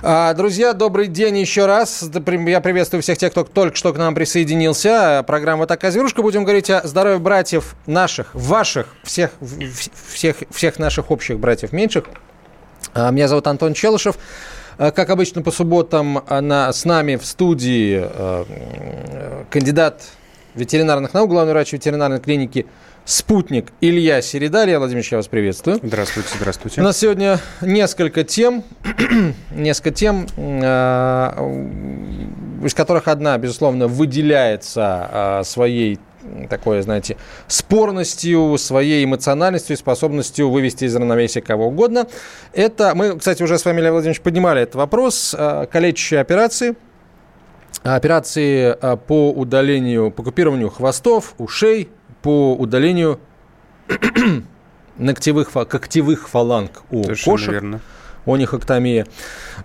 Друзья, добрый день еще раз. Я приветствую всех тех, кто только что к нам присоединился. Программа «Такая зверушка». Будем говорить о здоровье братьев наших, ваших, всех, всех, всех наших общих братьев меньших. А, Меня зовут Антон Челышев. А, Как обычно, по субботам а, на, с нами в студии кандидат ветеринарных наук, главный врач ветеринарной клиники «Спутник» Илья Середа. Илья Владимирович, я вас приветствую. Здравствуйте, здравствуйте. У нас сегодня несколько тем, несколько тем, э, из которых одна, безусловно, выделяется э, своей такой, знаете, спорностью, своей эмоциональностью и способностью вывести из равновесия кого угодно. Это, мы, кстати, уже с вами, Илья Владимирович, поднимали этот вопрос, э, калечащие операции, операции по удалению, по купированию хвостов, ушей, по удалению ногтевых, когтевых фаланг у Совершенно кошек верно. онихоктомия.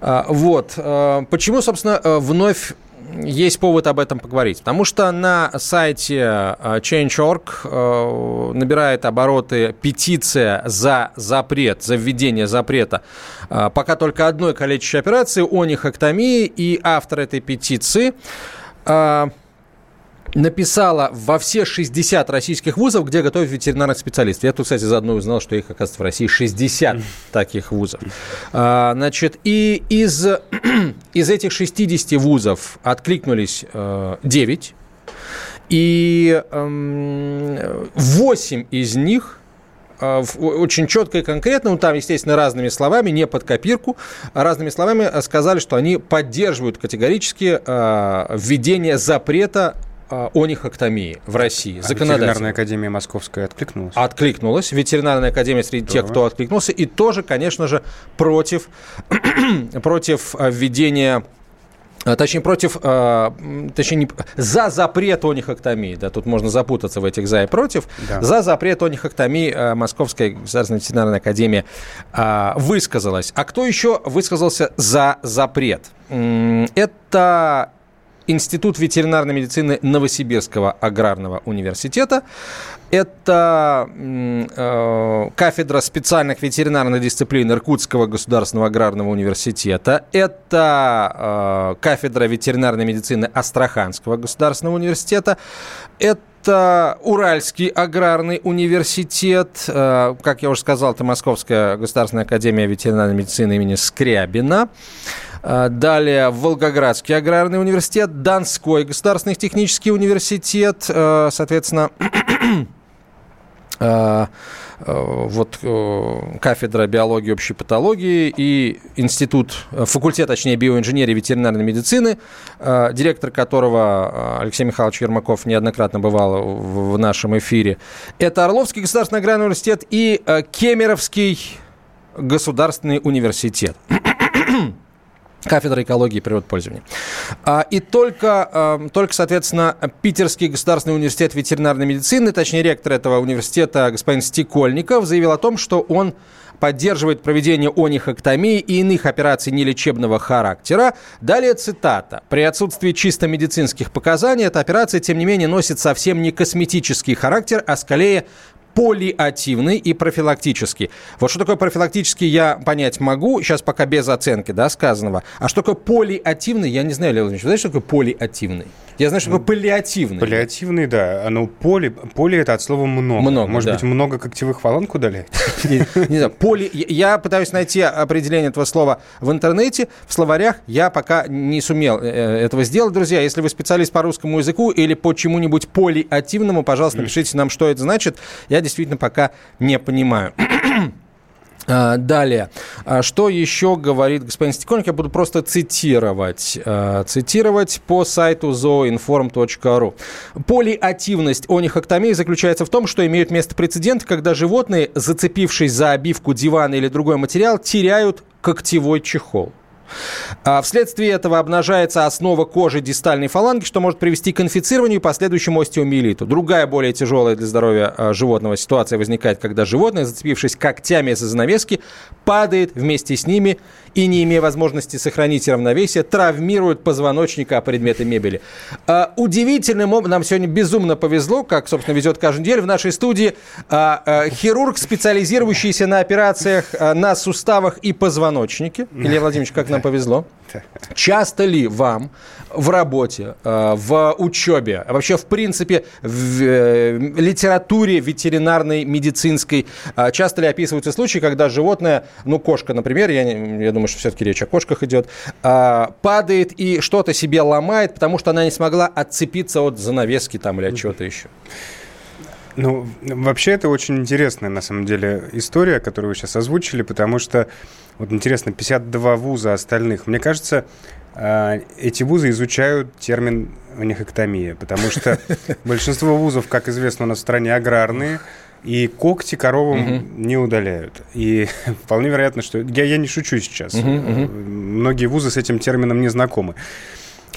А, Вот. А, Почему, собственно, э, вновь есть повод об этом поговорить? Потому что на сайте а, Change.org э, набирает обороты петиция за запрет, за введение запрета пока только одной калечащей операции онихоктомии, и автор этой петиции написала во все 60 российских вузов, где готовят ветеринарных специалистов. Я тут, кстати, заодно узнал, что их, оказывается, в России 60 таких вузов. А, значит, и из, из этих 60 вузов откликнулись э, 9. И эм, 8 из них э, очень четко и конкретно, ну там, естественно, разными словами, не под копирку, а разными словами э, сказали, что они поддерживают категорически э, введение запрета э, онихоктомии в России. А. Ветеринарная академия Московская откликнулась? Откликнулась. Ветеринарная академия среди тех, Здорово. кто откликнулся. И тоже, конечно же, против, против э, введения а, Точнее, против, точнее, не- за запрет онихоктомии. Да, тут можно запутаться в этих за и против. Да. За запрет онихоктомии Московская государственная ветеринарная академия высказалась. А кто еще высказался за запрет? Это Институт ветеринарной медицины Новосибирского аграрного университета. Это э, кафедра специальных ветеринарных дисциплин Иркутского государственного аграрного университета. Это э, кафедра ветеринарной медицины Астраханского государственного университета. Это Уральский аграрный университет. Э, как я уже сказал, это Московская государственная академия ветеринарной медицины имени Скрябина. А, Далее Волгоградский аграрный университет, Донской государственный технический университет, э, соответственно, э, э, вот кафедра биологии и общей патологии и институт, факультет, точнее, биоинженерии и ветеринарной медицины, директор которого Алексей Михайлович Ермаков неоднократно бывал в нашем эфире. Это Орловский государственный аграрный университет и Кемеровский государственный университет. Кафедра экологии и природопользования. А, И только, только, соответственно, Питерский государственный университет ветеринарной медицины, точнее, ректор этого университета господин Стекольников заявил о том, что он поддерживает проведение онихоктомии и иных операций нелечебного характера. Далее цитата. «При отсутствии чисто медицинских показаний эта операция, тем не менее, носит совсем не косметический характер, а скорее полиативный и профилактический. Вот что такое профилактический, я понять могу, сейчас пока без оценки, да, сказанного. А что такое полиативный, я не знаю, Леонид Владимирович, вы знаете, что такое полиативный? Я знаю, что такое паллиативный. Паллиативный, да. Оно поле, поле это от слова много. Много, Может да. быть, много когтевых фаланг удалять? Не, знаю, поли... Я пытаюсь найти определение этого слова в интернете, в словарях. Я пока не сумел э, этого сделать. Друзья, если вы специалист по русскому языку или по чему-нибудь полиативному, пожалуйста, напишите нам, что это значит. Я действительно пока не понимаю. А, Далее. А, Что еще говорит господин Стекольник? Я буду просто цитировать. А, Цитировать по сайту zooinform.ru. Полиативность онихоктомии заключается в том, что имеют место прецеденты, когда животные, зацепившись за обивку дивана или другой материал, теряют когтевой чехол. А вследствие этого обнажается основа кожи дистальной фаланги, что может привести к инфицированию и последующему остеомиелиту. Другая, более тяжелая для здоровья а, животного ситуация возникает, когда животное, зацепившись когтями за занавески, падает вместе с ними и, не имея возможности сохранить равновесие, травмирует позвоночник о предметы мебели. А, удивительным образом, нам сегодня безумно повезло, как, собственно, везет каждую неделю, в нашей студии а, а, хирург, специализирующийся на операциях а, на суставах и позвоночнике. Илья Владимирович, как нам повезло. Часто ли вам в работе, э, в учебе, вообще в принципе в э, литературе ветеринарной, медицинской, э, часто ли описываются случаи, когда животное, ну кошка, например, я, я думаю, что все-таки речь о кошках идет, падает и что-то себе ломает, потому что она не смогла отцепиться от занавески там или от чего-то еще? Ну, вообще это очень интересная, на самом деле, история, которую вы сейчас озвучили, потому что, вот интересно, 52 вуза остальных. Мне кажется, а, эти вузы изучают термин нехоктомия, потому что большинство вузов, как известно, у нас в стране аграрные, и когти коровам угу. не удаляют. И вполне вероятно, что... Я, я не шучу сейчас. Угу, угу. Многие вузы с этим термином не знакомы.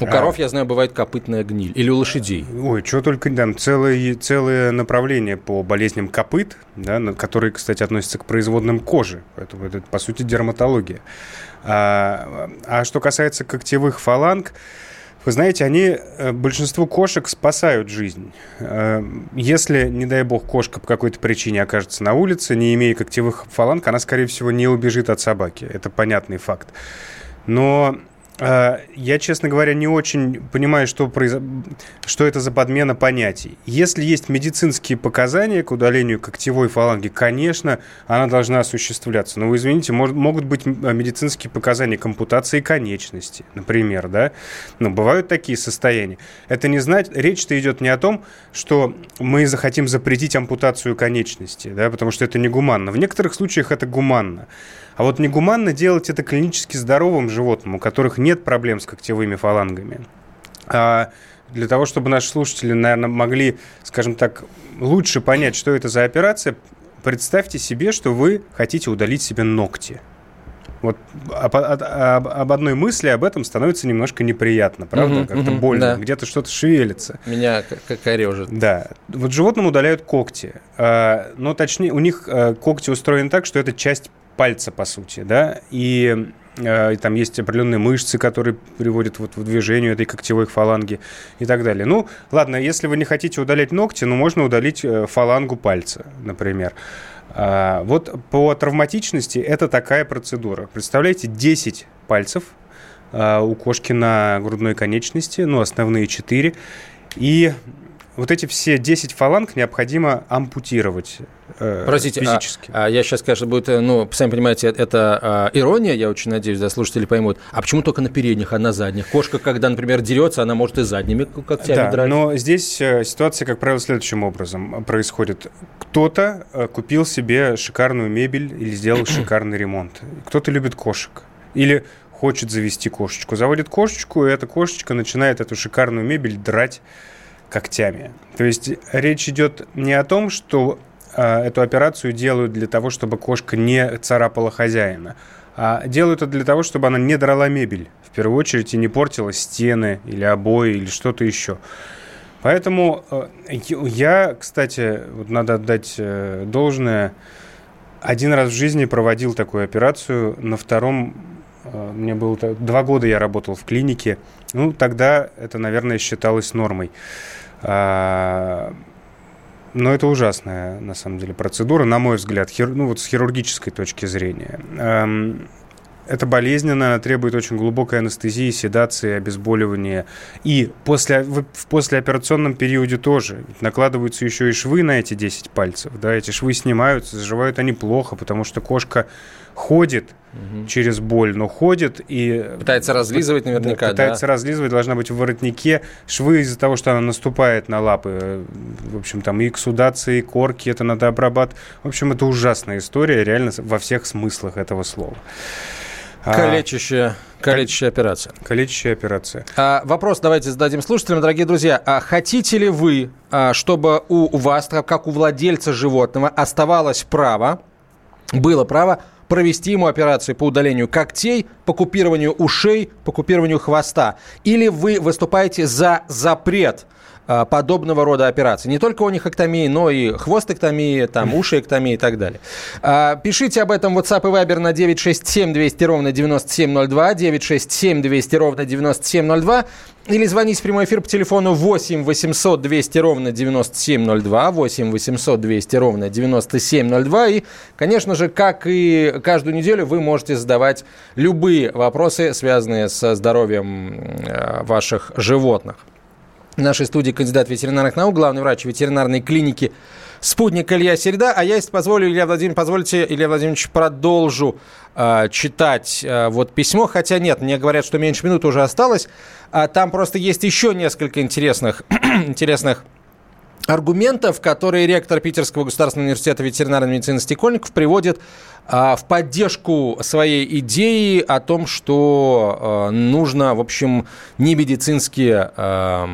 У а. коров, я знаю, бывает копытная гниль. Или у лошадей. Ой, что только там целое, целое направление по болезням копыт, да, которые, кстати, относятся к производным кожи. Поэтому это, по сути, дерматология. А, а что касается когтевых фаланг, вы знаете, они э, большинству кошек спасают жизнь. Э, если, не дай бог, кошка по какой-то причине окажется на улице, не имея когтевых фаланг, она, скорее всего, не убежит от собаки. Это понятный факт. Но а, я, честно говоря, не очень понимаю, что, произ... что это за подмена понятий. Если есть медицинские показания к удалению когтевой фаланги, конечно, она должна осуществляться. Но вы извините, может, могут быть медицинские показания к ампутации конечности, например, да? Ну, бывают такие состояния. Это не знать, речь-то идет не о том, что мы захотим запретить ампутацию конечности, да, потому что это негуманно. В некоторых случаях это гуманно. А вот негуманно делать это клинически здоровым животным, у которых нет проблем с когтевыми фалангами. А для того, чтобы наши слушатели, наверное, могли, скажем так, лучше понять, что это за операция, представьте себе, что вы хотите удалить себе ногти. Вот об, об, об одной мысли об этом становится немножко неприятно, правда? Угу, Как-то угу, больно, да. где-то что-то шевелится. Меня как корежит. Да. Вот животным удаляют когти. А, но точнее, у них а, когти устроены так, что это часть пальца, по сути, да, и э, там есть определенные мышцы, которые приводят вот в движение этой когтевой фаланги и так далее. Ну, ладно, если вы не хотите удалять ногти, ну, можно удалить э, фалангу пальца, например. А, вот по травматичности это такая процедура. Представляете, 10 пальцев а, у кошки на грудной конечности, ну, основные 4, и вот эти все 10 фаланг необходимо ампутировать Простите, а, физически. А, а я сейчас, конечно, будет, э, ну, сами понимаете, это а, ирония, я очень надеюсь, да, слушатели поймут. А почему только на передних, а на задних? Кошка, когда, например, дерется, она может и задними когтями да, драть. но здесь э, ситуация, как правило, следующим образом происходит. Кто-то э, купил себе шикарную мебель или сделал шикарный ремонт. Кто-то любит кошек. Или хочет завести кошечку. Заводит кошечку, и эта кошечка начинает эту шикарную мебель драть когтями. То есть речь идет не о том, что э, эту операцию делают для того, чтобы кошка не царапала хозяина, а делают это для того, чтобы она не драла мебель, в первую очередь, и не портила стены или обои или что-то еще. Поэтому э, я, кстати, вот надо отдать э, должное, один раз в жизни проводил такую операцию, на втором э, мне было два года я работал в клинике. Ну, тогда это, наверное, считалось нормой. Но это ужасная, на самом деле, процедура, на мой взгляд, хир... ну вот с хирургической точки зрения. Это болезненно, она требует очень глубокой анестезии, седации, обезболивания. И после, в, послеоперационном периоде тоже. накладываются еще и швы на эти 10 пальцев. Да, эти швы снимаются, заживают они плохо, потому что кошка ходит угу. через боль, но ходит и... Пытается разлизывать наверняка, Пытается да? разлизывать, должна быть в воротнике. Швы из-за того, что она наступает на лапы, в общем, там и эксудации, и корки, это надо обрабатывать. В общем, это ужасная история, реально во всех смыслах этого слова. А, калечащая, калечащая операция. Калечащая операция. А, вопрос давайте зададим слушателям. Дорогие друзья, а хотите ли вы, а, чтобы у вас, как у владельца животного, оставалось право, было право провести ему операцию по удалению когтей, по купированию ушей, по купированию хвоста. Или вы выступаете за запрет подобного рода операций. Не только онихоктомии, но и хвостоктомии, там, ушеэктомии и так далее. А, пишите об этом в WhatsApp и Viber на 967 200 ровно 9702, 967 200 ровно 9702. Или звоните в прямой эфир по телефону 8 800 200 ровно 9702, 8 800 200 ровно 9702. И, конечно же, как и каждую неделю, вы можете задавать любые вопросы, связанные со здоровьем э, ваших животных. В нашей студии кандидат ветеринарных наук, главный врач ветеринарной клиники «Спутник» Илья Середа. А я, если позволю, Илья Владимирович, позвольте, Илья Владимирович, продолжу э, читать э, вот письмо. Хотя нет, мне говорят, что меньше минуты уже осталось. А там просто есть еще несколько интересных, интересных аргументов, которые ректор Питерского государственного университета ветеринарной медицины Стекольников приводит в поддержку своей идеи о том, что а, нужно, в общем, не медицинские, а,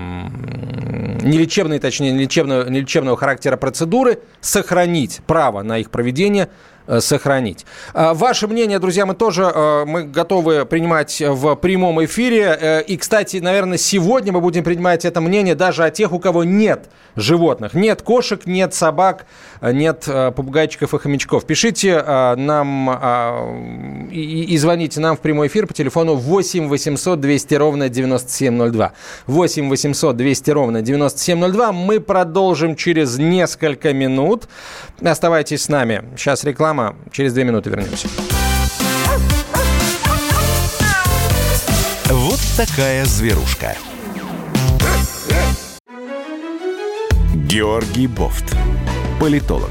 не лечебные, точнее, не лечебного, не лечебного характера процедуры сохранить право на их проведение Э, сохранить. А, ваше мнение, друзья, мы тоже э, мы готовы принимать в прямом эфире. Э, и, кстати, наверное, сегодня мы будем принимать это мнение даже о тех, у кого нет животных. Нет кошек, нет собак, нет попугайчиков и хомячков. Пишите нам и, и звоните нам в прямой эфир по телефону 8 800 200 ровно 9702. 8 800 200 ровно 9702. Мы продолжим через несколько минут. Оставайтесь с нами. Сейчас реклама. Через две минуты вернемся. Вот такая зверушка. Георгий Бофт. Политолог,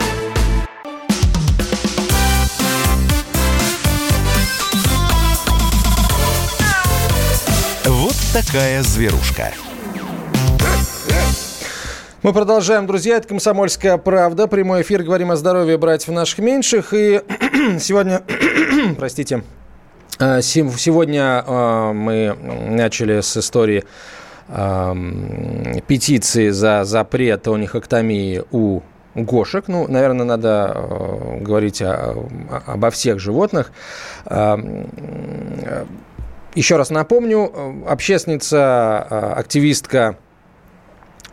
Такая зверушка. Мы продолжаем, друзья. Это «Комсомольская правда». Прямой эфир. Говорим о здоровье братьев наших меньших. И сегодня, простите, э, сегодня э, мы начали с истории э, петиции за запрет онихоктомии у кошек. Ну, наверное, надо говорить о, обо всех животных. Еще раз напомню, общественница, активистка Э,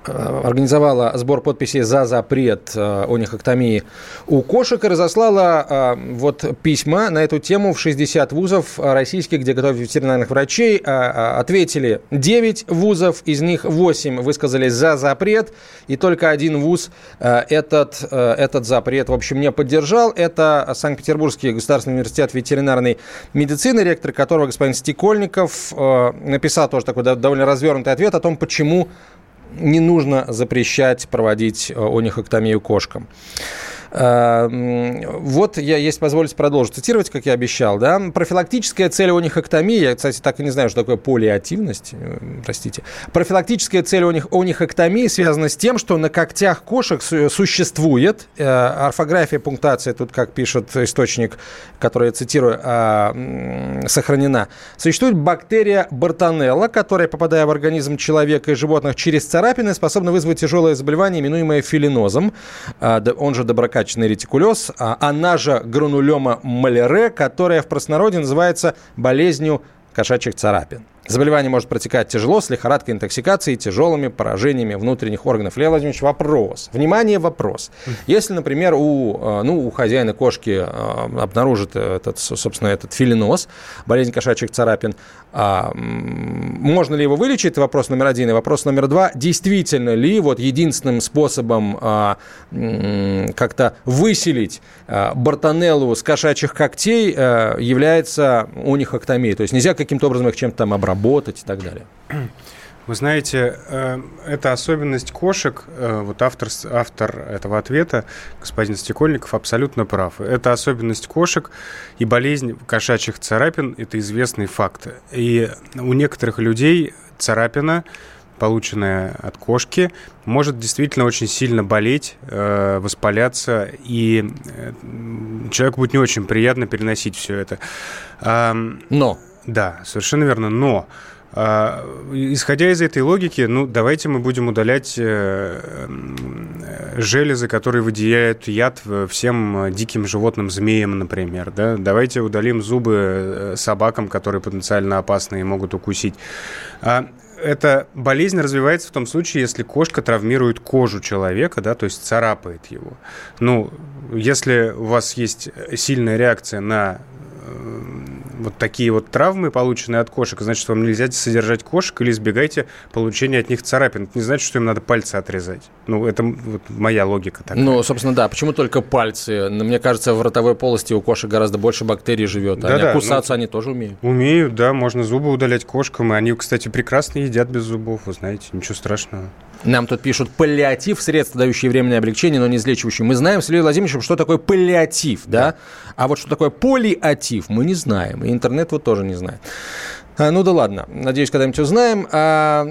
организовала сбор подписей за запрет э, онихоктомии у кошек и разослала э, вот письма на эту тему в 60 вузов российских, где готовят ветеринарных врачей. Ответили 9 вузов, из них 8 высказались за запрет, и только один вуз этот, этот запрет, в общем, не поддержал. Это Санкт-Петербургский государственный университет ветеринарной медицины, ректор которого господин Стекольников написал тоже такой довольно развернутый ответ о том, почему не нужно запрещать проводить э, онихоктомию кошкам. Эм, вот я, если позволите, продолжить цитировать, как я обещал. Да? Профилактическая цель онихоктомии, я, кстати, так и не знаю, что такое полиативность, э, простите. Профилактическая цель оних, онихоктомии связана с тем, что на когтях кошек существует, э, орфография, пунктация, тут, как пишет источник, который я цитирую, э, сохранена, существует бактерия Бартонелла, которая, попадая в организм человека и животных через царапины, способна вызвать тяжелое заболевание, именуемое филинозом, он же доброкачественный злокачественный ретикулез, а она же гранулема маляре, которая в простонародье называется болезнью кошачьих царапин. Заболевание может протекать тяжело, с лихорадкой интоксикацией, тяжелыми поражениями внутренних органов. Лев Владимирович, вопрос. Внимание, вопрос. Если, например, у, э, ну, у хозяина кошки э, обнаружит этот, собственно, этот филиноз, болезнь кошачьих царапин, а, можно ли его вылечить? Это вопрос номер один. И вопрос номер два. Действительно ли вот единственным способом а, как-то выселить а, бартонеллу с кошачьих когтей является унихоктомия? То есть нельзя каким-то образом их чем-то там обработать? Работать и так далее. Вы знаете, э, это особенность кошек. Э, вот автор, автор этого ответа, господин Стекольников, абсолютно прав. Это особенность кошек и болезнь кошачьих царапин – это известный факт. И у некоторых людей царапина полученная от кошки, может действительно очень сильно болеть, э, воспаляться, и человеку будет не очень приятно переносить все это. Но. Да, совершенно верно. Но а, исходя из этой логики, ну, давайте мы будем удалять э, железы, которые выделяют яд всем диким животным, змеям, например. Да? Давайте удалим зубы э, собакам, которые потенциально опасны и могут укусить. А эта болезнь развивается в том случае, если кошка травмирует кожу человека, да, то есть царапает его. Ну, если у вас есть сильная реакция на вот такие вот травмы, полученные от кошек, значит, вам нельзя содержать кошек или избегайте получения от них царапин. Это не значит, что им надо пальцы отрезать. Ну, это вот моя логика такая. Ну, собственно, да. Почему только пальцы? Мне кажется, в ротовой полости у кошек гораздо больше бактерий живет. Да, они да, кусаться ну, они тоже умеют. Умеют, да. Можно зубы удалять кошкам. И они, кстати, прекрасно едят без зубов, вы знаете. Ничего страшного. Нам тут пишут паллиатив, средства, дающие временное облегчение, но не излечивающие. Мы знаем с Ильей Владимировичем, что такое паллиатив, да? да? А вот что такое полиатив, мы не знаем. И интернет вот тоже не знает. А, ну да ладно, надеюсь, когда-нибудь узнаем. А,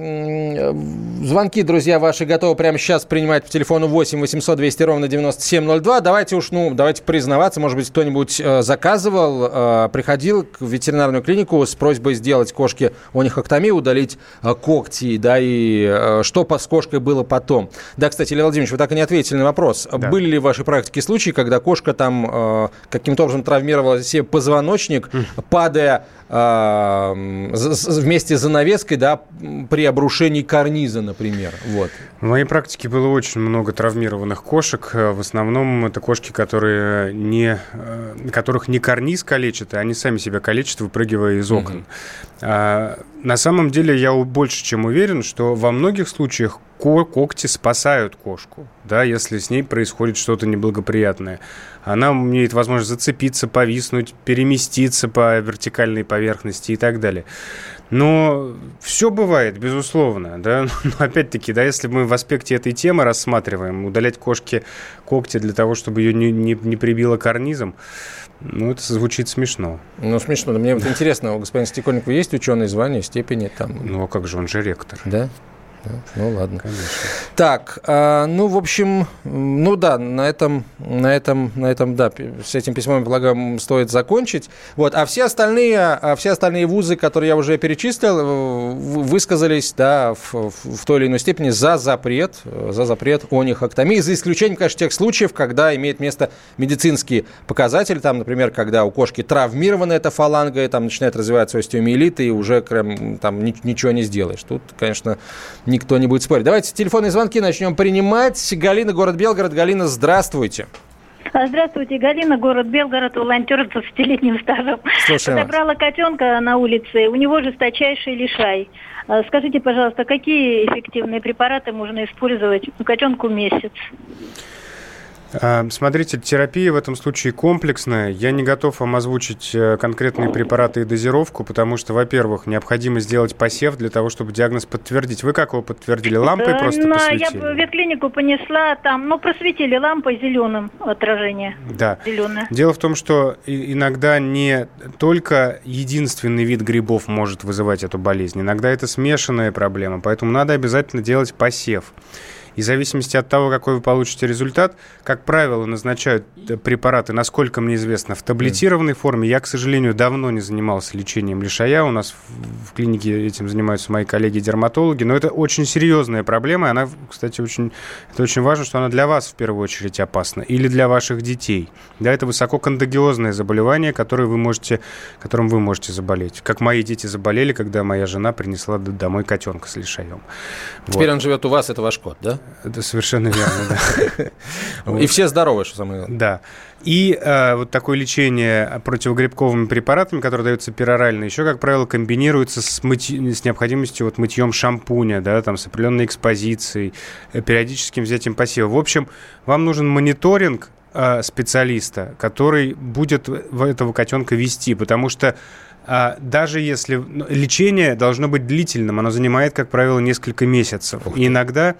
звонки, друзья, ваши готовы прямо сейчас принимать по телефону 8 800 200 ровно 9702. Давайте уж, ну, давайте признаваться, может быть, кто-нибудь э, заказывал, э, приходил в ветеринарную клинику с просьбой сделать кошке онихоктомию, удалить э, когти, да, и что с кошкой было потом. Да, кстати, Илья Владимирович, вы так и не ответили на вопрос. Да. Были ли в вашей практике случаи, когда кошка там каким-то образом травмировала себе позвоночник, падая вместе с занавеской, да, при обрушении карниза, например. Вот. В моей практике было очень много травмированных кошек. В основном это кошки, которые не, э, которых не карниз калечит, а они сами себя калечат, выпрыгивая из окон. Угу. А, на самом деле я больше чем уверен, что во многих случаях когти спасают кошку, да, если с ней происходит что-то неблагоприятное. Она имеет возможность зацепиться, повиснуть, переместиться по вертикальной поверхности и так далее. Но все бывает, безусловно, да. Но опять-таки, да, если мы в аспекте этой темы рассматриваем, удалять кошке когти для того, чтобы ее не, не, не прибило карнизом, ну, это звучит смешно. Ну, смешно. Но мне вот интересно, у господина Стекольникова есть ученые звания, степени там? Ну, а как же, он же ректор. Да? Ну ладно. Конечно. Так, а, ну, в общем, ну да, на этом, на этом, на этом, да, с этим письмом, полагаю, стоит закончить. Вот, а все остальные, а все остальные вузы, которые я уже перечислил, э, высказались, да, в, в той или иной степени за запрет, за запрет онихоктомии, за исключением, конечно, тех случаев, когда имеет место медицинские показатели, там, например, когда у кошки травмирована эта фаланга, и там начинает развиваться остеомиелит, и уже там ничего не сделаешь. Тут, конечно, никто не будет спорить. Давайте телефонные звонки начнем принимать. Галина, город Белгород. Галина, здравствуйте. А, здравствуйте, Галина, город Белгород, волонтер с 20-летним стажем. Слушаем Забрала вас. котенка на улице, у него жесточайший лишай. А, скажите, пожалуйста, какие эффективные препараты можно использовать? Котенку месяц. А, смотрите, терапия в этом случае комплексная. Я не готов вам озвучить э, конкретные препараты и дозировку, потому что, во-первых, необходимо сделать посев для того, чтобы диагноз подтвердить. Вы как его подтвердили? Лампой да, просто посветили? Я в ветклинику понесла, там, ну, просветили лампой зеленым отражение. Да. Зеленое. Дело в том, что иногда не только единственный вид грибов может вызывать эту болезнь. Иногда это смешанная проблема, поэтому надо обязательно делать посев. И в зависимости от того, какой вы получите результат, как правило, назначают э, препараты, насколько мне известно, в таблетированной форме. Я, к сожалению, давно не занимался лечением лишая. У нас в клинике этим занимаются мои коллеги-дерматологи. Но это очень серьезная проблема. Она, кстати, очень, это очень важно, что она для вас в первую очередь опасна. Или для ваших детей. Да, это высококондагиозное заболевание, которое вы можете, которым вы можете заболеть. Как мои дети заболели, когда моя жена принесла домой котенка с лишаем. Теперь вот. он живет у вас, это ваш кот, да? Это совершенно верно, да. И все здоровы, что самое главное. Да. И э, вот такое лечение противогрибковыми препаратами, которые даются перорально, еще, как правило, комбинируется с, мыти... с необходимостью вот мытьем шампуня, да, там, с определенной экспозицией, э, периодическим взятием посева. В общем, вам нужен мониторинг э, специалиста, который будет этого котенка вести, потому что э, даже если ну, лечение должно быть длительным, оно занимает, как правило, несколько месяцев. И иногда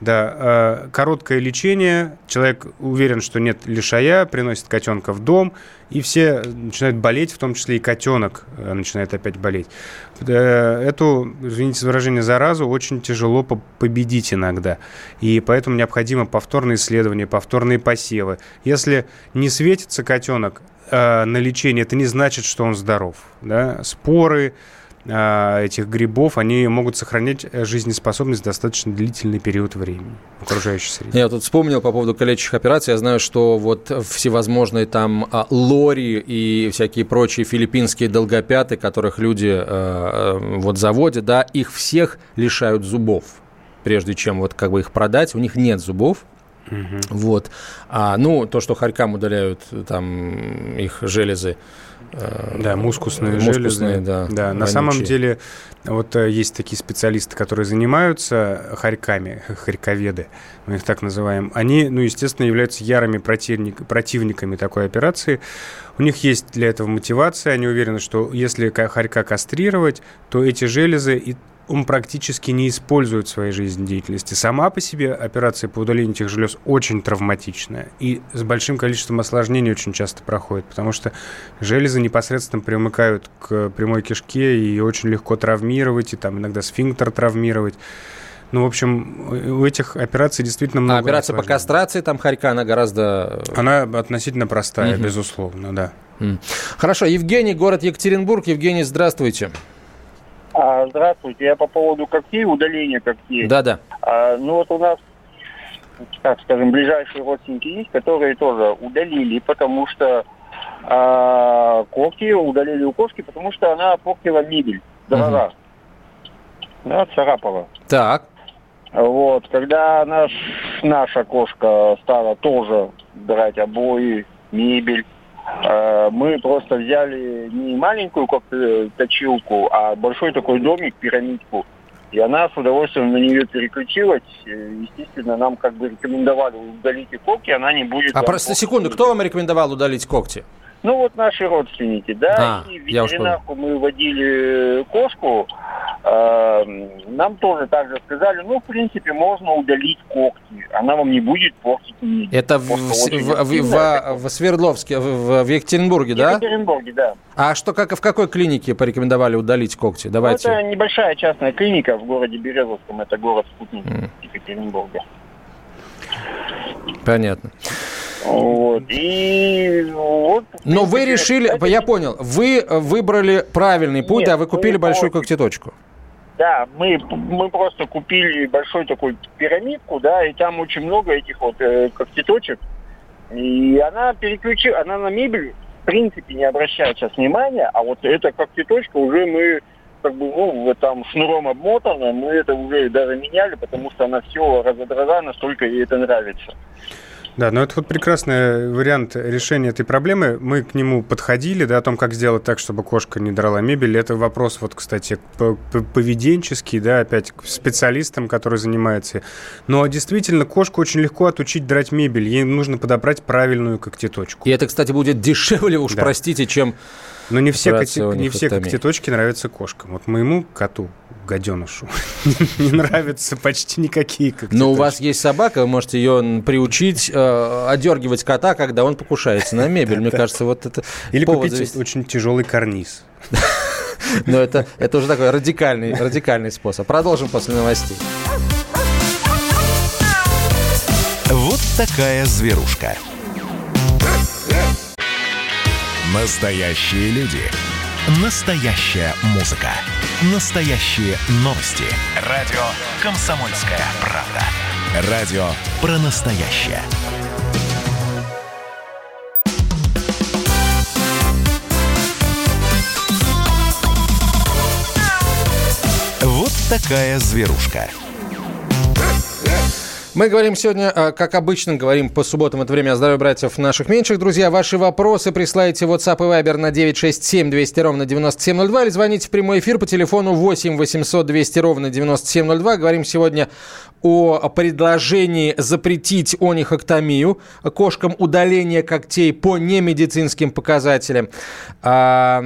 Да, э, короткое лечение, человек уверен, что нет лишая, приносит котенка в дом, и все начинают болеть, в том числе и котенок э, начинает опять болеть. Э, эту, извините за выражение, заразу очень тяжело победить иногда, и поэтому необходимо повторные исследования, повторные посевы. Если не светится котенок на лечение, это не значит, что он здоров. Да? Споры, этих грибов, они могут сохранять э, жизнеспособность достаточно длительный период времени окружающей среды. Я тут вспомнил по поводу калечащих операций. Я знаю, что вот всевозможные там а, лори и всякие прочие филиппинские долгопяты, которых люди э, вот заводят, да, их всех лишают зубов прежде чем вот как бы их продать, у них нет зубов, Угу. Вот. А, ну, то, что хорькам удаляют там их железы, Э, да, мускусные, мускусные железы. Да, да на самом деле, вот э, есть такие специалисты, которые занимаются хорьками, хорьковеды, мы их так называем. Они, ну, естественно, являются ярыми противник, противниками такой операции. У них есть для этого мотивация. Они уверены, что если хорька кастрировать, то эти железы и он практически не использует в своей жизнедеятельности. Сама по себе операция по удалению этих желез очень травматичная и с большим количеством осложнений очень часто проходит, потому что железы непосредственно примыкают к прямой кишке и очень легко травмировать, и там иногда сфинктер травмировать. Ну, в общем, у этих операций действительно много. А операция по кастрации там хорька, она гораздо... Она относительно простая, угу. безусловно, да. Хорошо, Евгений, город Екатеринбург. Евгений, здравствуйте. А, здравствуйте, я по поводу когтей, удаления когтей. Да, да. А, ну вот у нас, так скажем, ближайшие родственники есть, которые тоже удалили, потому что а, когти удалили у кошки, потому что она портила мебель, дрова. Угу. Да, царапала. Так. Вот, когда наш, наша кошка стала тоже брать обои, мебель, мы просто взяли не маленькую как точилку, а большой такой домик, пирамидку. И она с удовольствием на нее переключилась. Э, естественно, нам как бы рекомендовали удалить и когти, она не будет... А просто секунду, кто вам рекомендовал удалить когти? Ну вот наши родственники, да. А, и в ветеринарку мы водили кошку, Эм, нам тоже также сказали, ну, в принципе, можно удалить когти. Она вам не будет портить нить. Это в, в, в, в, в Свердловске, в, в Екатеринбурге, да? В Екатеринбурге, да. А что, как, в какой клинике порекомендовали удалить когти? Ну, Давайте. Ну, это небольшая частная клиника в городе Березовском. Это город-спутник mm. Екатеринбурга. Понятно. Вот. И вот. Но вы решили, я понял, вы выбрали правильный путь, Нет, а вы купили большую когтеточку. Да, мы, мы просто купили большой такой пирамидку, да, и там очень много этих вот э, когтеточек. И она переключила, она на мебель в принципе не обращает сейчас внимания, а вот эта когтеточка уже мы как бы, ну, там шнуром обмотана, мы это уже даже меняли, потому что она все разодрала, настолько ей это нравится. Да, но это вот прекрасный вариант решения этой проблемы. Мы к нему подходили, да, о том, как сделать так, чтобы кошка не драла мебель. Это вопрос, вот, кстати, поведенческий, да, опять к специалистам, который занимается. Но действительно, кошку очень легко отучить драть мебель. Ей нужно подобрать правильную когтеточку. И это, кстати, будет дешевле, уж да. простите, чем но не все, коти, не все когтеточки нравятся кошкам. Вот моему коту гаденышу. Не нравятся почти никакие когтеточки. Но у вас есть собака, вы можете ее приучить э, одергивать кота, когда он покушается на мебель. Мне кажется, вот это Или купить очень тяжелый карниз. Но это, это уже такой радикальный, радикальный способ. Продолжим после новостей. Вот такая зверушка. Настоящие люди. Настоящая музыка. Настоящие новости. Радио «Комсомольская правда». Радио про настоящее. Вот такая зверушка. Мы говорим сегодня, а, как обычно, говорим по субботам, это время здоровья братьев наших меньших. Друзья, ваши вопросы присылайте в WhatsApp и Viber на 967 200 ровно 9702 или звоните в прямой эфир по телефону 8 800 200 ровно 9702. Говорим сегодня о предложении запретить онихоктомию, кошкам удаление когтей по немедицинским показателям. А,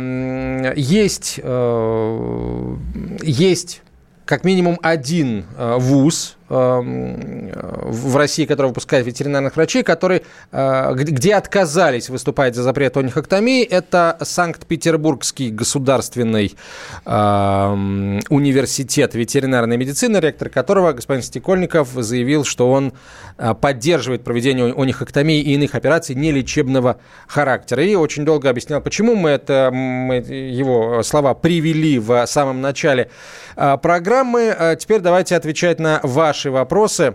есть, э, есть как минимум один э, вуз, в России, который выпускает ветеринарных врачей, который, э, где отказались выступать за запрет онихоктомии, это Санкт-Петербургский государственный эм, университет ветеринарной медицины, ректор которого, господин Стекольников, заявил, что он э, поддерживает проведение онихоктомии и иных операций нелечебного характера. И очень долго объяснял, почему мы это, мы его слова привели в самом начале э, программы. Теперь давайте отвечать на ваши вопросы.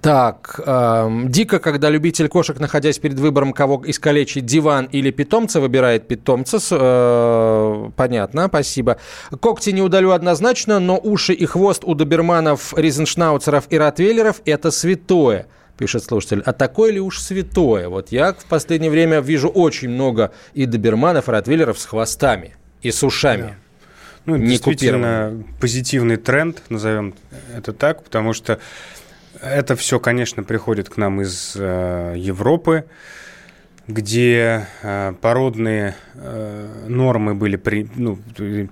Так, э, дико, когда любитель кошек, находясь перед выбором, кого искалечить, диван или питомца, выбирает питомца. Э, понятно, спасибо. Когти не удалю однозначно, но уши и хвост у доберманов, ризеншнауцеров и ротвейлеров – это святое пишет слушатель. А такое ли уж святое? Вот я в последнее время вижу очень много и доберманов, и ротвейлеров с хвостами и с ушами. Да. Ну, не действительно позитивный тренд, назовем это так, потому что это все, конечно, приходит к нам из э, Европы где э, породные э, нормы были, при, ну,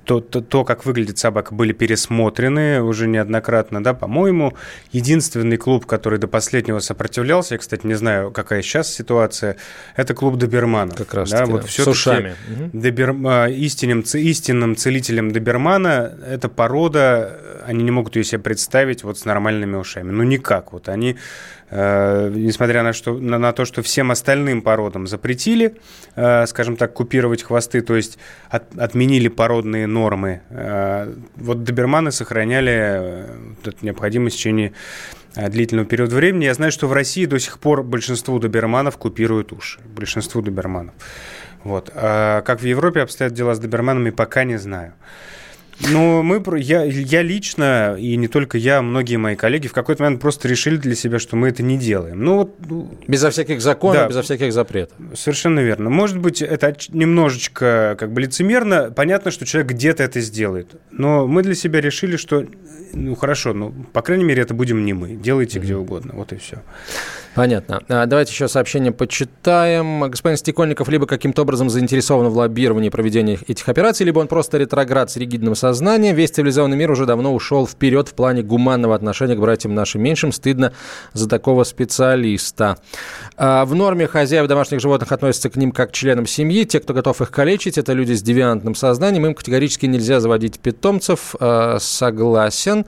то, то, то, как выглядит собака, были пересмотрены уже неоднократно, да, по-моему, единственный клуб, который до последнего сопротивлялся, я, кстати, не знаю, какая сейчас ситуация, это клуб доберманов. Как раз да, вот да. С ушами. Добер, э, истинным, истинным целителем добермана эта порода, они не могут ее себе представить вот с нормальными ушами. Ну, никак. Вот они Э, несмотря на, что, на, на то, что всем остальным породам запретили, э, скажем так, купировать хвосты, то есть от, отменили породные нормы, э, вот доберманы сохраняли эту необходимость в течение длительного периода времени. Я знаю, что в России до сих пор большинство доберманов купируют уши. Большинству доберманов. Вот. А как в Европе обстоят дела с доберманами, пока не знаю. Ну, мы, я, я лично, и не только я, многие мои коллеги в какой-то момент просто решили для себя, что мы это не делаем. Ну, вот, ну, безо всяких законов, да, безо всяких запретов. Совершенно верно. Может быть, это немножечко как бы лицемерно. Понятно, что человек где-то это сделает. Но мы для себя решили, что, ну, хорошо, ну, по крайней мере, это будем не мы. Делайте mm-hmm. где угодно. Вот и все. Понятно. А, давайте еще сообщение почитаем. Господин Стекольников либо каким-то образом заинтересован в лоббировании проведения этих операций, либо он просто ретроград с ригидным сознанием. Весь цивилизованный мир уже давно ушел вперед в плане гуманного отношения к братьям нашим меньшим. Стыдно за такого специалиста. А, в норме хозяев домашних животных относятся к ним как к членам семьи. Те, кто готов их калечить, это люди с девиантным сознанием. Им категорически нельзя заводить питомцев. А, согласен.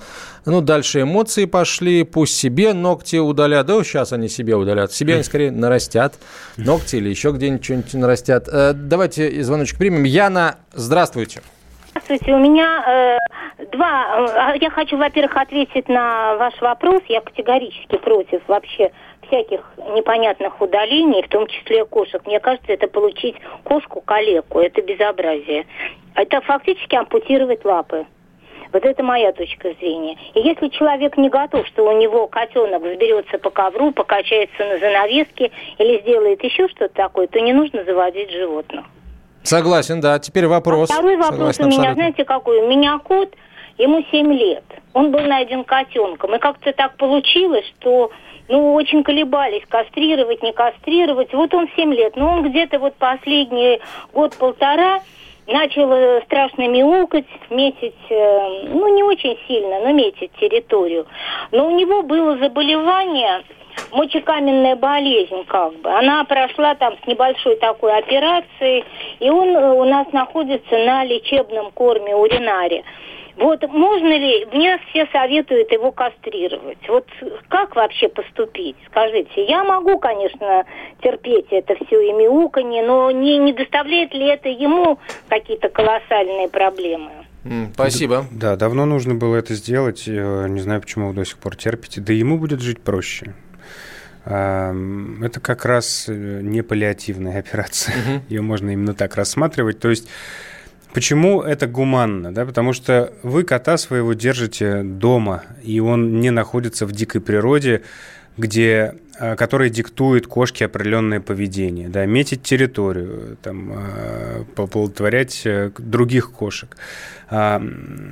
Ну, дальше эмоции пошли. Пусть себе ногти удалят. Да, сейчас они себе удалят. Себе они скорее нарастят. Ногти или еще где-нибудь что-нибудь нарастят. Э, давайте звоночек примем. Яна, здравствуйте. Здравствуйте, у меня э, два. Э, я хочу, во-первых, ответить на ваш вопрос. Я категорически против вообще всяких непонятных удалений, в том числе кошек. Мне кажется, это получить кошку-калеку. Это безобразие. Это фактически ампутировать лапы. Вот это моя точка зрения. И если человек не готов, что у него котенок взберется по ковру, покачается на занавеске или сделает еще что-то такое, то не нужно заводить животных. Согласен, да. Теперь вопрос. А второй вопрос Согласен, у меня, абсолютно. знаете, какой? У меня кот, ему 7 лет. Он был найден котенком. И как-то так получилось, что ну, очень колебались, кастрировать, не кастрировать. Вот он 7 лет, но он где-то вот последний год-полтора начал страшно мяукать, метить, э, ну, не очень сильно, но метить территорию. Но у него было заболевание, мочекаменная болезнь как бы. Она прошла там с небольшой такой операцией, и он э, у нас находится на лечебном корме уринаре. Вот можно ли, мне все советуют его кастрировать. Вот как вообще поступить? Скажите, я могу, конечно, терпеть это все и мяуканье, но не, не доставляет ли это ему какие-то колоссальные проблемы? Спасибо. Да, давно нужно было это сделать. Не знаю, почему вы до сих пор терпите. Да ему будет жить проще. Это как раз э, не паллиативная операция. Угу. Ее можно именно так рассматривать. То есть Почему это гуманно? Да? Потому что вы кота своего держите дома, и он не находится в дикой природе, где, а, которая диктует кошке определенное поведение, да, метить территорию, там, а, поплодотворять э, других кошек. А,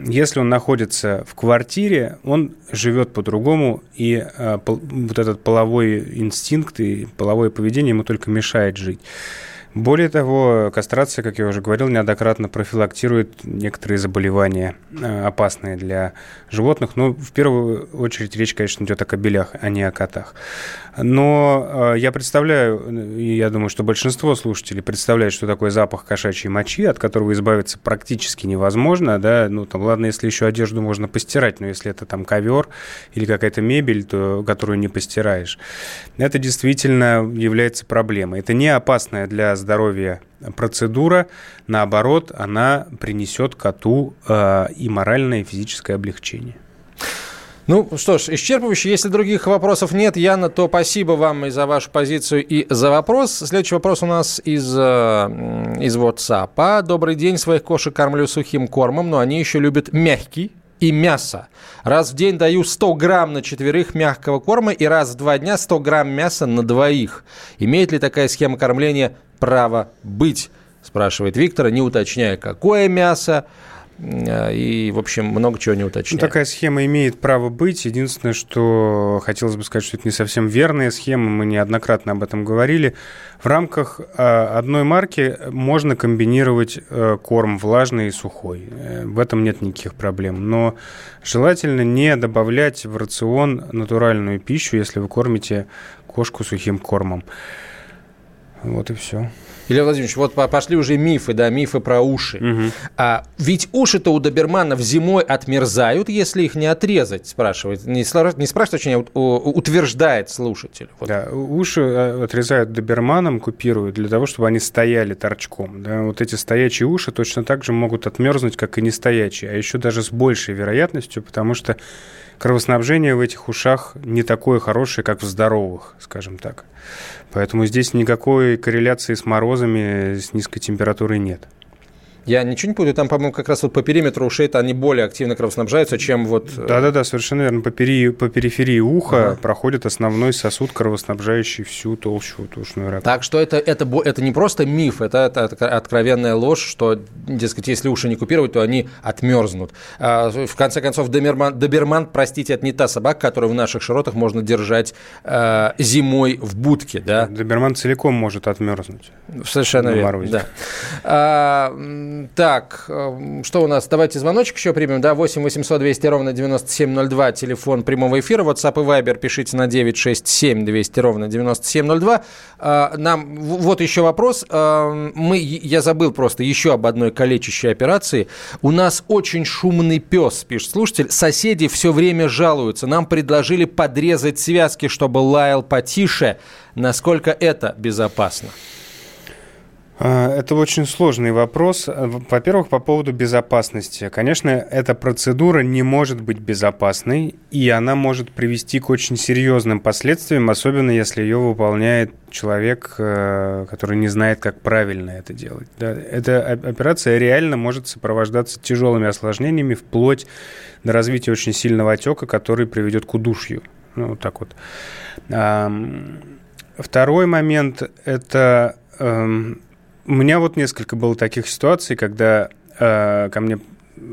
если он находится в квартире, он живет по-другому, и вот этот половой инстинкт и половое поведение ему только мешает жить. Более того, кастрация, как я уже говорил, неоднократно профилактирует некоторые заболевания, э, опасные для животных. Но в первую очередь речь, конечно, идет о кобелях, а не о котах. Но э, я представляю, и я думаю, что большинство слушателей представляют, что такое запах кошачьей мочи, от которого избавиться практически невозможно. Да? Ну, там, ладно, если еще одежду можно постирать, но если это там ковер или какая-то мебель, то, которую не постираешь, это действительно является проблемой. Это не опасная для здоровья процедура, наоборот, она принесет коту э, и моральное, и физическое облегчение. Ну что ж, исчерпывающе. Если других вопросов нет, Яна, то спасибо вам и за вашу позицию, и за вопрос. Следующий вопрос у нас из, э, из WhatsApp. Добрый день, своих кошек кормлю сухим кормом, но они еще любят мягкий и мясо. Раз в день даю 100 грамм на четверых мягкого корма и раз в два дня 100 грамм мяса на двоих. Имеет ли такая схема кормления право быть? Спрашивает Виктор, не уточняя, какое мясо. Э, и, в общем, много чего не уточняет. Ну, такая схема имеет право быть. Единственное, что хотелось бы сказать, что это не совсем верная схема. Мы неоднократно об этом говорили. В рамках э, одной марки можно комбинировать э, корм влажный и сухой. В этом нет никаких проблем. Но желательно не добавлять в рацион натуральную пищу, если вы кормите кошку сухим кормом. Вот и все. Илья Владимирович, вот пошли уже мифы, да, мифы про уши. Угу. А, ведь уши-то у доберманов зимой отмерзают, если их не отрезать, спрашивает. Не, не спрашивает очень, а утверждает слушатель. Вот. Да, уши э, отрезают доберманам, купируют для того, чтобы они стояли торчком. Да? Вот эти стоячие уши точно так же могут отмерзнуть, как и не стоячие, а еще даже с большей вероятностью, потому что кровоснабжение в этих ушах не такое хорошее, как в здоровых, скажем так. Поэтому здесь никакой корреляции с морозами, с низкой температурой нет. Я ничего не путаю, там, по-моему, как раз вот по периметру ушей они более активно кровоснабжаются, чем вот... Э, Да-да-да, совершенно верно. По, пери... по периферии уха ага. проходит основной сосуд, кровоснабжающий всю толщу ушной раковины. Так что это, это, это не просто миф, это, это откровенная ложь, что, дескать, если уши не купировать, то они отмерзнут. А, в конце концов, доберман, доберман, простите, это не та собака, которую в наших широтах можно держать э, зимой в будке, да? Доберман целиком может отмерзнуть. Совершенно верно, да. А, так, эм, что у нас? Давайте звоночек еще примем. Да, 8 800 200 ровно 9702, телефон прямого эфира. WhatsApp и Viber пишите на 967 200 ровно 9702. А, нам вот еще вопрос. А, мы, я забыл просто еще об одной калечащей операции. У нас очень шумный пес, пишет слушатель. Соседи все время жалуются. Нам предложили подрезать связки, чтобы лаял потише. Насколько это безопасно? А, это очень сложный вопрос. Во-первых, по поводу безопасности. Конечно, эта процедура не может быть безопасной, и она может привести к очень серьезным последствиям, особенно если ее выполняет человек, э, который не знает, как правильно это делать. Да, эта операция реально может сопровождаться тяжелыми осложнениями, вплоть до развития очень сильного отека, который приведет к удушью. Ну, вот так вот. Второй момент – это эм, у меня вот несколько было таких ситуаций, когда э, ко мне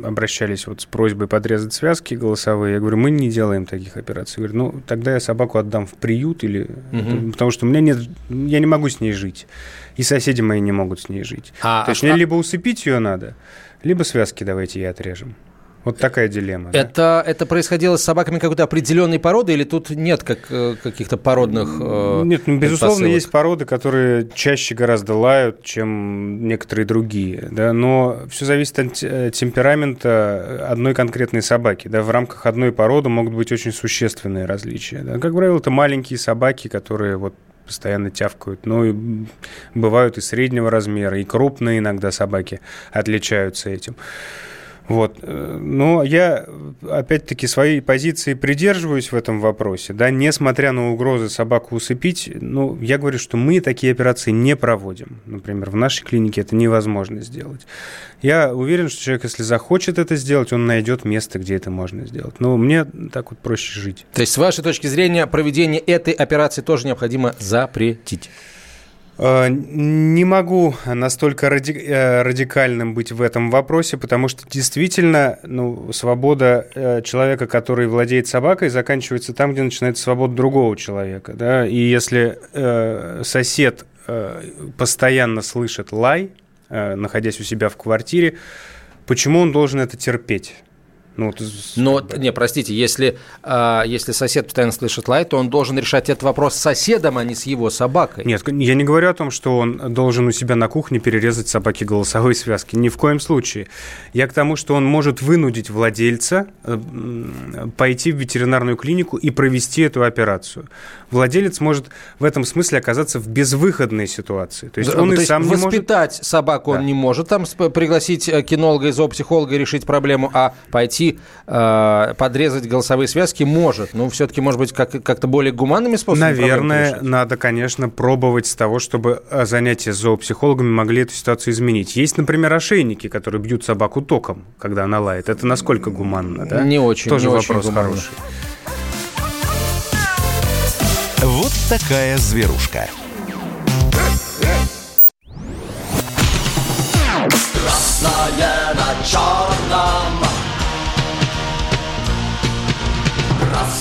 обращались вот с просьбой подрезать связки голосовые. Я говорю, мы не делаем таких операций. Я говорю, ну, тогда я собаку отдам в приют, или... Угу. потому что у меня нет... Я не могу с ней жить. И соседи мои не могут с ней жить. А, То есть а... мне либо усыпить ее надо, либо связки давайте ей отрежем. Вот такая дилемма. Это, да? это происходило с собаками какой-то определенной породы или тут нет как, э, каких-то породных э, Нет, ну, безусловно, посылок? есть породы, которые чаще гораздо лают, чем некоторые другие. Да? Но все зависит от э, темперамента одной конкретной собаки. Да? В рамках одной породы могут быть очень существенные различия. Да? Как правило, это маленькие собаки, которые вот постоянно тявкают. Ну, и бывают и среднего размера, и крупные иногда собаки отличаются этим. Вот. Но я, опять-таки, своей позиции придерживаюсь в этом вопросе. Да, несмотря на угрозы собаку усыпить, ну, я говорю, что мы такие операции не проводим. Например, в нашей клинике это невозможно сделать. Я уверен, что человек, если захочет это сделать, он найдет место, где это можно сделать. Но мне так вот проще жить. То есть, с вашей точки зрения, проведение этой операции тоже необходимо запретить? Э, не могу настолько. Э, радикальным быть в этом вопросе, потому что действительно ну, свобода э, человека, который владеет собакой, заканчивается там, где начинается свобода другого человека. Да? И если э, сосед э, постоянно слышит лай, э, находясь у себя в квартире, почему он должен это терпеть? Ну, Но, не, простите, если, э, если сосед постоянно слышит лай, то он должен решать этот вопрос с соседом, а не с его собакой. Нет, я не говорю о том, что он должен у себя на кухне перерезать собаке голосовые связки. Ни в коем случае. Я к тому, что он может вынудить владельца э, пойти в ветеринарную клинику и провести эту операцию. Владелец может в этом смысле оказаться в безвыходной ситуации. То есть он то и есть сам воспитать не может... собаку да. он не может, там пригласить э, кинолога и зоопсихолога и решить проблему, а пойти пойти э, подрезать голосовые связки может. Но все-таки, может быть, как- как-то более гуманными способами? Наверное, надо, конечно, пробовать с того, чтобы э, занятия с зоопсихологами могли эту ситуацию изменить. Есть, например, ошейники, которые бьют собаку током, когда она лает. Это насколько гуманно, да? Не очень. Тоже не вопрос очень хороший. Вот такая зверушка. Красное на черном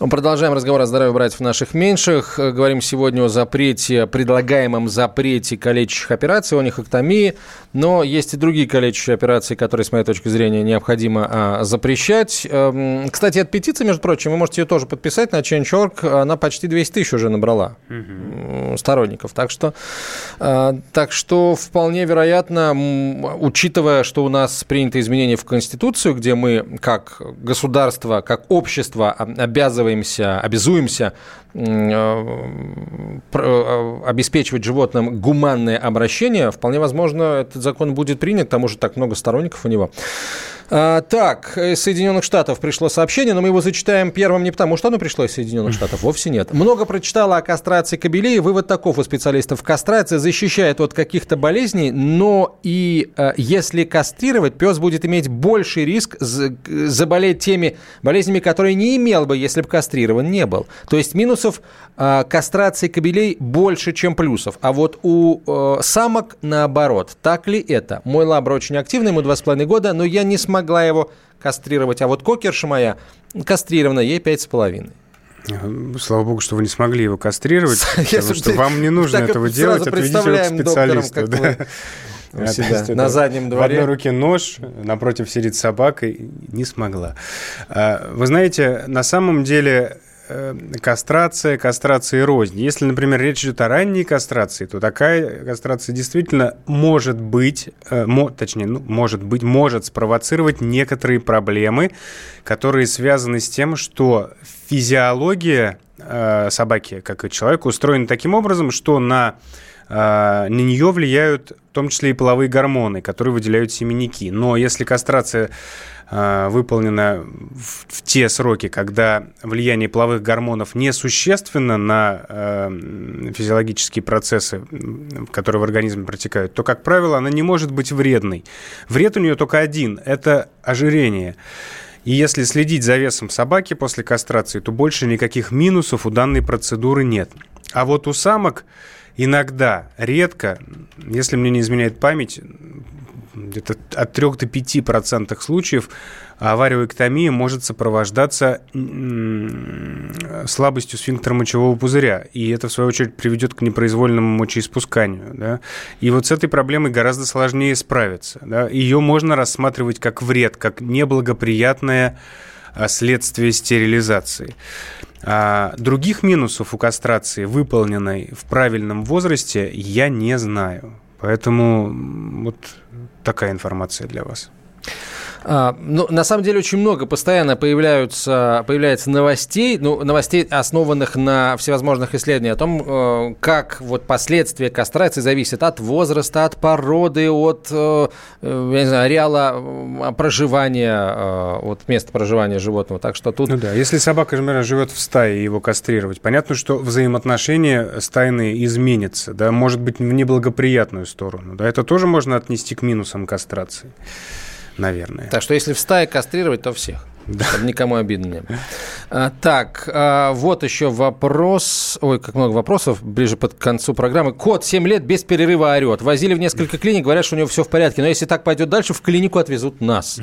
Мы продолжаем разговор о здоровье братьев наших меньших. Говорим сегодня о запрете, предлагаемом запрете калечащих операций, о нехоктомии. Но есть и другие калечащие операции, которые, с моей точки зрения, необходимо а, запрещать. Эм, кстати, эта петиция, между прочим, вы можете ее тоже подписать на Change.org. Она почти 200 тысяч уже набрала угу. сторонников. Так что, э, так что вполне вероятно, учитывая, что у нас принято изменение в Конституцию, где мы как государство, как общество обязываем обязываемся, обязуемся э, э, обеспечивать животным гуманное обращение, вполне возможно, этот закон будет принят, к тому же так много сторонников у него. А, так, из Соединенных Штатов пришло сообщение, но мы его зачитаем первым не потому, что оно пришло из Соединенных Штатов, вовсе нет. Много прочитала о кастрации кобелей. Вывод таков у специалистов. Кастрация защищает от каких-то болезней, но и э, если кастрировать, пес будет иметь больший риск заболеть теми болезнями, которые не имел бы, если бы кастрирован не был. То есть минусов э, кастрации кобелей больше, чем плюсов. А вот у э, самок наоборот. Так ли это? Мой лабр очень активный, ему два с половиной года, но я не смогу могла его кастрировать. А вот кокерша моя кастрирована, ей пять с половиной. Слава богу, что вы не смогли его кастрировать, потому что вам не нужно этого делать, отведите его к специалисту. себя, на заднем дворе. В одной руке нож, напротив сидит собака, и не смогла. А, вы знаете, на самом деле Э, кастрация, кастрация и рознь. Если, например, речь идет о ранней кастрации, то такая кастрация действительно может быть, э, мо, точнее, ну, может быть, может спровоцировать некоторые проблемы, которые связаны с тем, что физиология э, собаки, как и человека, устроена таким образом, что на э, на нее влияют в том числе и половые гормоны, которые выделяют семенники. Но если кастрация Э, выполнена в, те сроки, когда влияние половых гормонов несущественно на э, физиологические процессы, которые в организме протекают, то, как правило, она не может быть вредной. Вред у нее только один – это ожирение. И если следить за весом собаки после кастрации, то больше никаких минусов у данной процедуры нет. А вот у самок иногда, редко, если мне не изменяет память, где-то от 3 до 5 процентов случаев авариоэктомия может сопровождаться слабостью сфинктера мочевого пузыря, и это, в свою очередь, приведет к непроизвольному мочеиспусканию. Да? И вот с этой проблемой гораздо сложнее справиться. Да? Ее можно рассматривать как вред, как неблагоприятное а, следствие стерилизации. А других минусов у кастрации, выполненной в правильном возрасте, я не знаю. Поэтому вот такая информация для вас. А, ну, на самом деле очень много постоянно появляются, появляется новостей, ну, новостей, основанных на всевозможных исследованиях о том, э, как вот последствия кастрации зависят от возраста, от породы, от, э, э, я не знаю, ареала проживания, от места проживания животного. Так что тут... Ну да, если собака, например, живет в стае его кастрировать, понятно, что взаимоотношения стайные изменятся, да, может быть, в неблагоприятную сторону. Да, это тоже можно отнести к минусам кастрации наверное. Так что если в стае кастрировать, то всех. Да. Чтобы никому обидно не было. А, так, а, вот еще вопрос. Ой, как много вопросов ближе под концу программы. Кот 7 лет без перерыва орет. Возили в несколько клиник, говорят, что у него все в порядке. Но если так пойдет дальше, в клинику отвезут нас.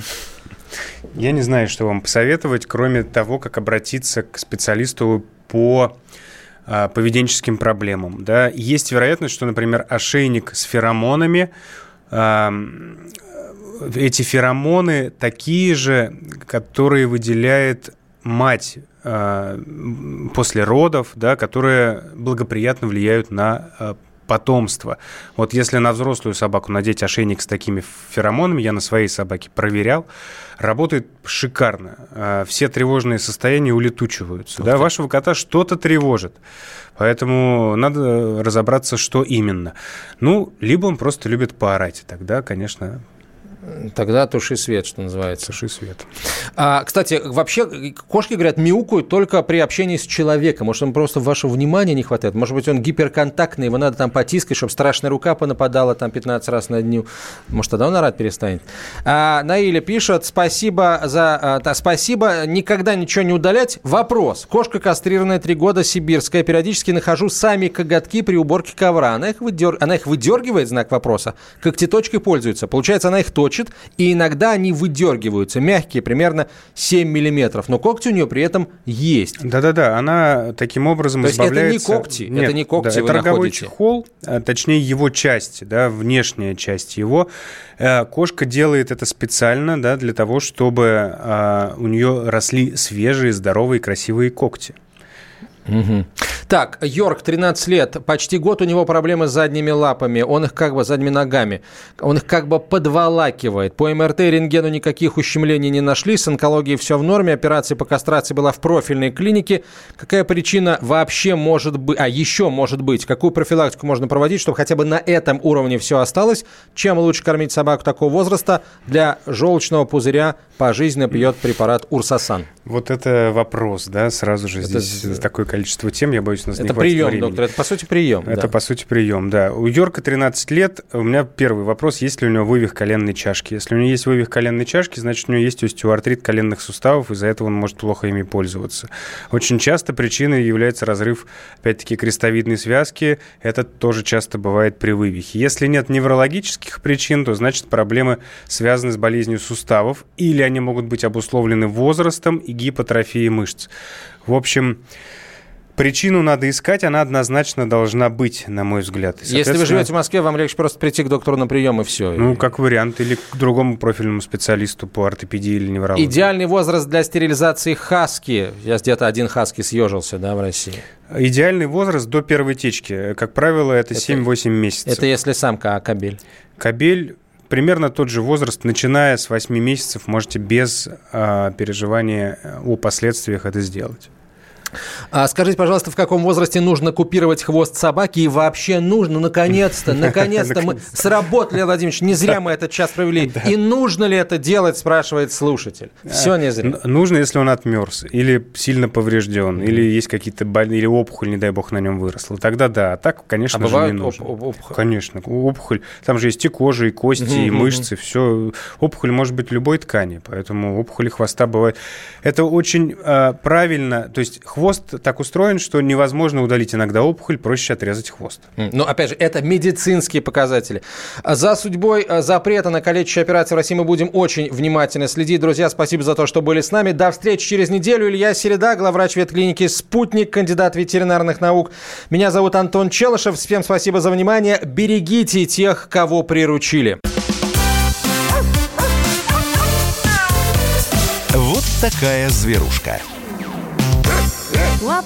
Я не знаю, что вам посоветовать, кроме того, как обратиться к специалисту по а, поведенческим проблемам. Да? Есть вероятность, что, например, ошейник с феромонами эти феромоны такие же, которые выделяет мать э, после родов, да, которые благоприятно влияют на э, потомство. Вот если на взрослую собаку надеть ошейник с такими феромонами, я на своей собаке проверял, работает шикарно. Э, все тревожные состояния улетучиваются. Да, вашего кота что-то тревожит. Поэтому надо разобраться, что именно. Ну, либо он просто любит поорать. Тогда, конечно, Тогда туши свет, что называется. Туши свет. А, кстати, вообще кошки, говорят, мяукают только при общении с человеком. Может, он просто вашего внимания не хватает. Может быть, он гиперконтактный, его надо там потискать, чтобы страшная рука понападала там 15 раз на дню. Может, тогда он орать перестанет. А, Наиля пишет, спасибо за... А, да, спасибо, никогда ничего не удалять. Вопрос. Кошка кастрированная три года, сибирская. Периодически нахожу сами коготки при уборке ковра. Она их, выдер... она их выдергивает, знак вопроса. Когтеточкой пользуется. Получается, она их точит точит, и иногда они выдергиваются, мягкие, примерно 7 миллиметров, но когти у нее при этом есть. Да-да-да, она таким образом То избавляется... это не когти, Нет, это не когти да, вы это роговой находите. чехол, а, точнее его часть, да, внешняя часть его. Э, кошка делает это специально, да, для того, чтобы а, у нее росли свежие, здоровые, красивые когти. Угу. Так, Йорк, 13 лет, почти год у него проблемы с задними лапами, он их как бы задними ногами, он их как бы подволакивает. По МРТ и рентгену никаких ущемлений не нашли, с онкологией все в норме, операция по кастрации была в профильной клинике. Какая причина вообще может быть, а еще может быть, какую профилактику можно проводить, чтобы хотя бы на этом уровне все осталось? Чем лучше кормить собаку такого возраста? Для желчного пузыря пожизненно пьет препарат Урсасан. Вот это вопрос, да, сразу же это здесь такое количество тем, я боюсь, у нас это не прием, времени. доктор, это по сути прием. Это да. по сути прием, да. У Йорка 13 лет. У меня первый вопрос, есть ли у него вывих коленной чашки. Если у него есть вывих коленной чашки, значит, у него есть остеоартрит коленных суставов, из-за этого он может плохо ими пользоваться. Очень часто причиной является разрыв, опять-таки, крестовидной связки. Это тоже часто бывает при вывихе. Если нет неврологических причин, то значит проблемы связаны с болезнью суставов или они могут быть обусловлены возрастом и гипотрофией мышц. В общем, Причину надо искать, она однозначно должна быть, на мой взгляд. Если вы живете в Москве, вам легче просто прийти к доктору на прием и все. Ну, как вариант, или к другому профильному специалисту по ортопедии или неврологии. Идеальный возраст для стерилизации хаски. Я где-то один хаски съежился, да, в России. Идеальный возраст до первой течки. Как правило, это, это 7-8 месяцев. Это если самка, а кабель? Кабель примерно тот же возраст, начиная с 8 месяцев, можете без э, переживания о последствиях это сделать. А скажите, пожалуйста, в каком возрасте нужно купировать хвост собаки и вообще нужно, наконец-то, наконец-то мы сработали, Владимирович, не зря мы этот час провели. И нужно ли это делать, спрашивает слушатель. Все не зря. Нужно, если он отмерз, или сильно поврежден, или есть какие-то больные, или опухоль, не дай бог, на нем выросла. Тогда да, а так, конечно а же, не нужно. опухоль? Конечно, опухоль. Там же есть и кожа, и кости, и мышцы, все. Опухоль может быть любой ткани, поэтому опухоли хвоста бывает. Это очень э, правильно, то есть хвост хвост так устроен, что невозможно удалить иногда опухоль, проще отрезать хвост. Но, опять же, это медицинские показатели. За судьбой э, запрета на калечащие операции в России мы будем очень внимательно следить. Друзья, спасибо за то, что были с нами. До встречи через неделю. Илья Середа, главврач ветклиники «Спутник», кандидат ветеринарных наук. Меня зовут Антон Челышев. Всем спасибо за внимание. Берегите тех, кого приручили. Вот такая зверушка. Up.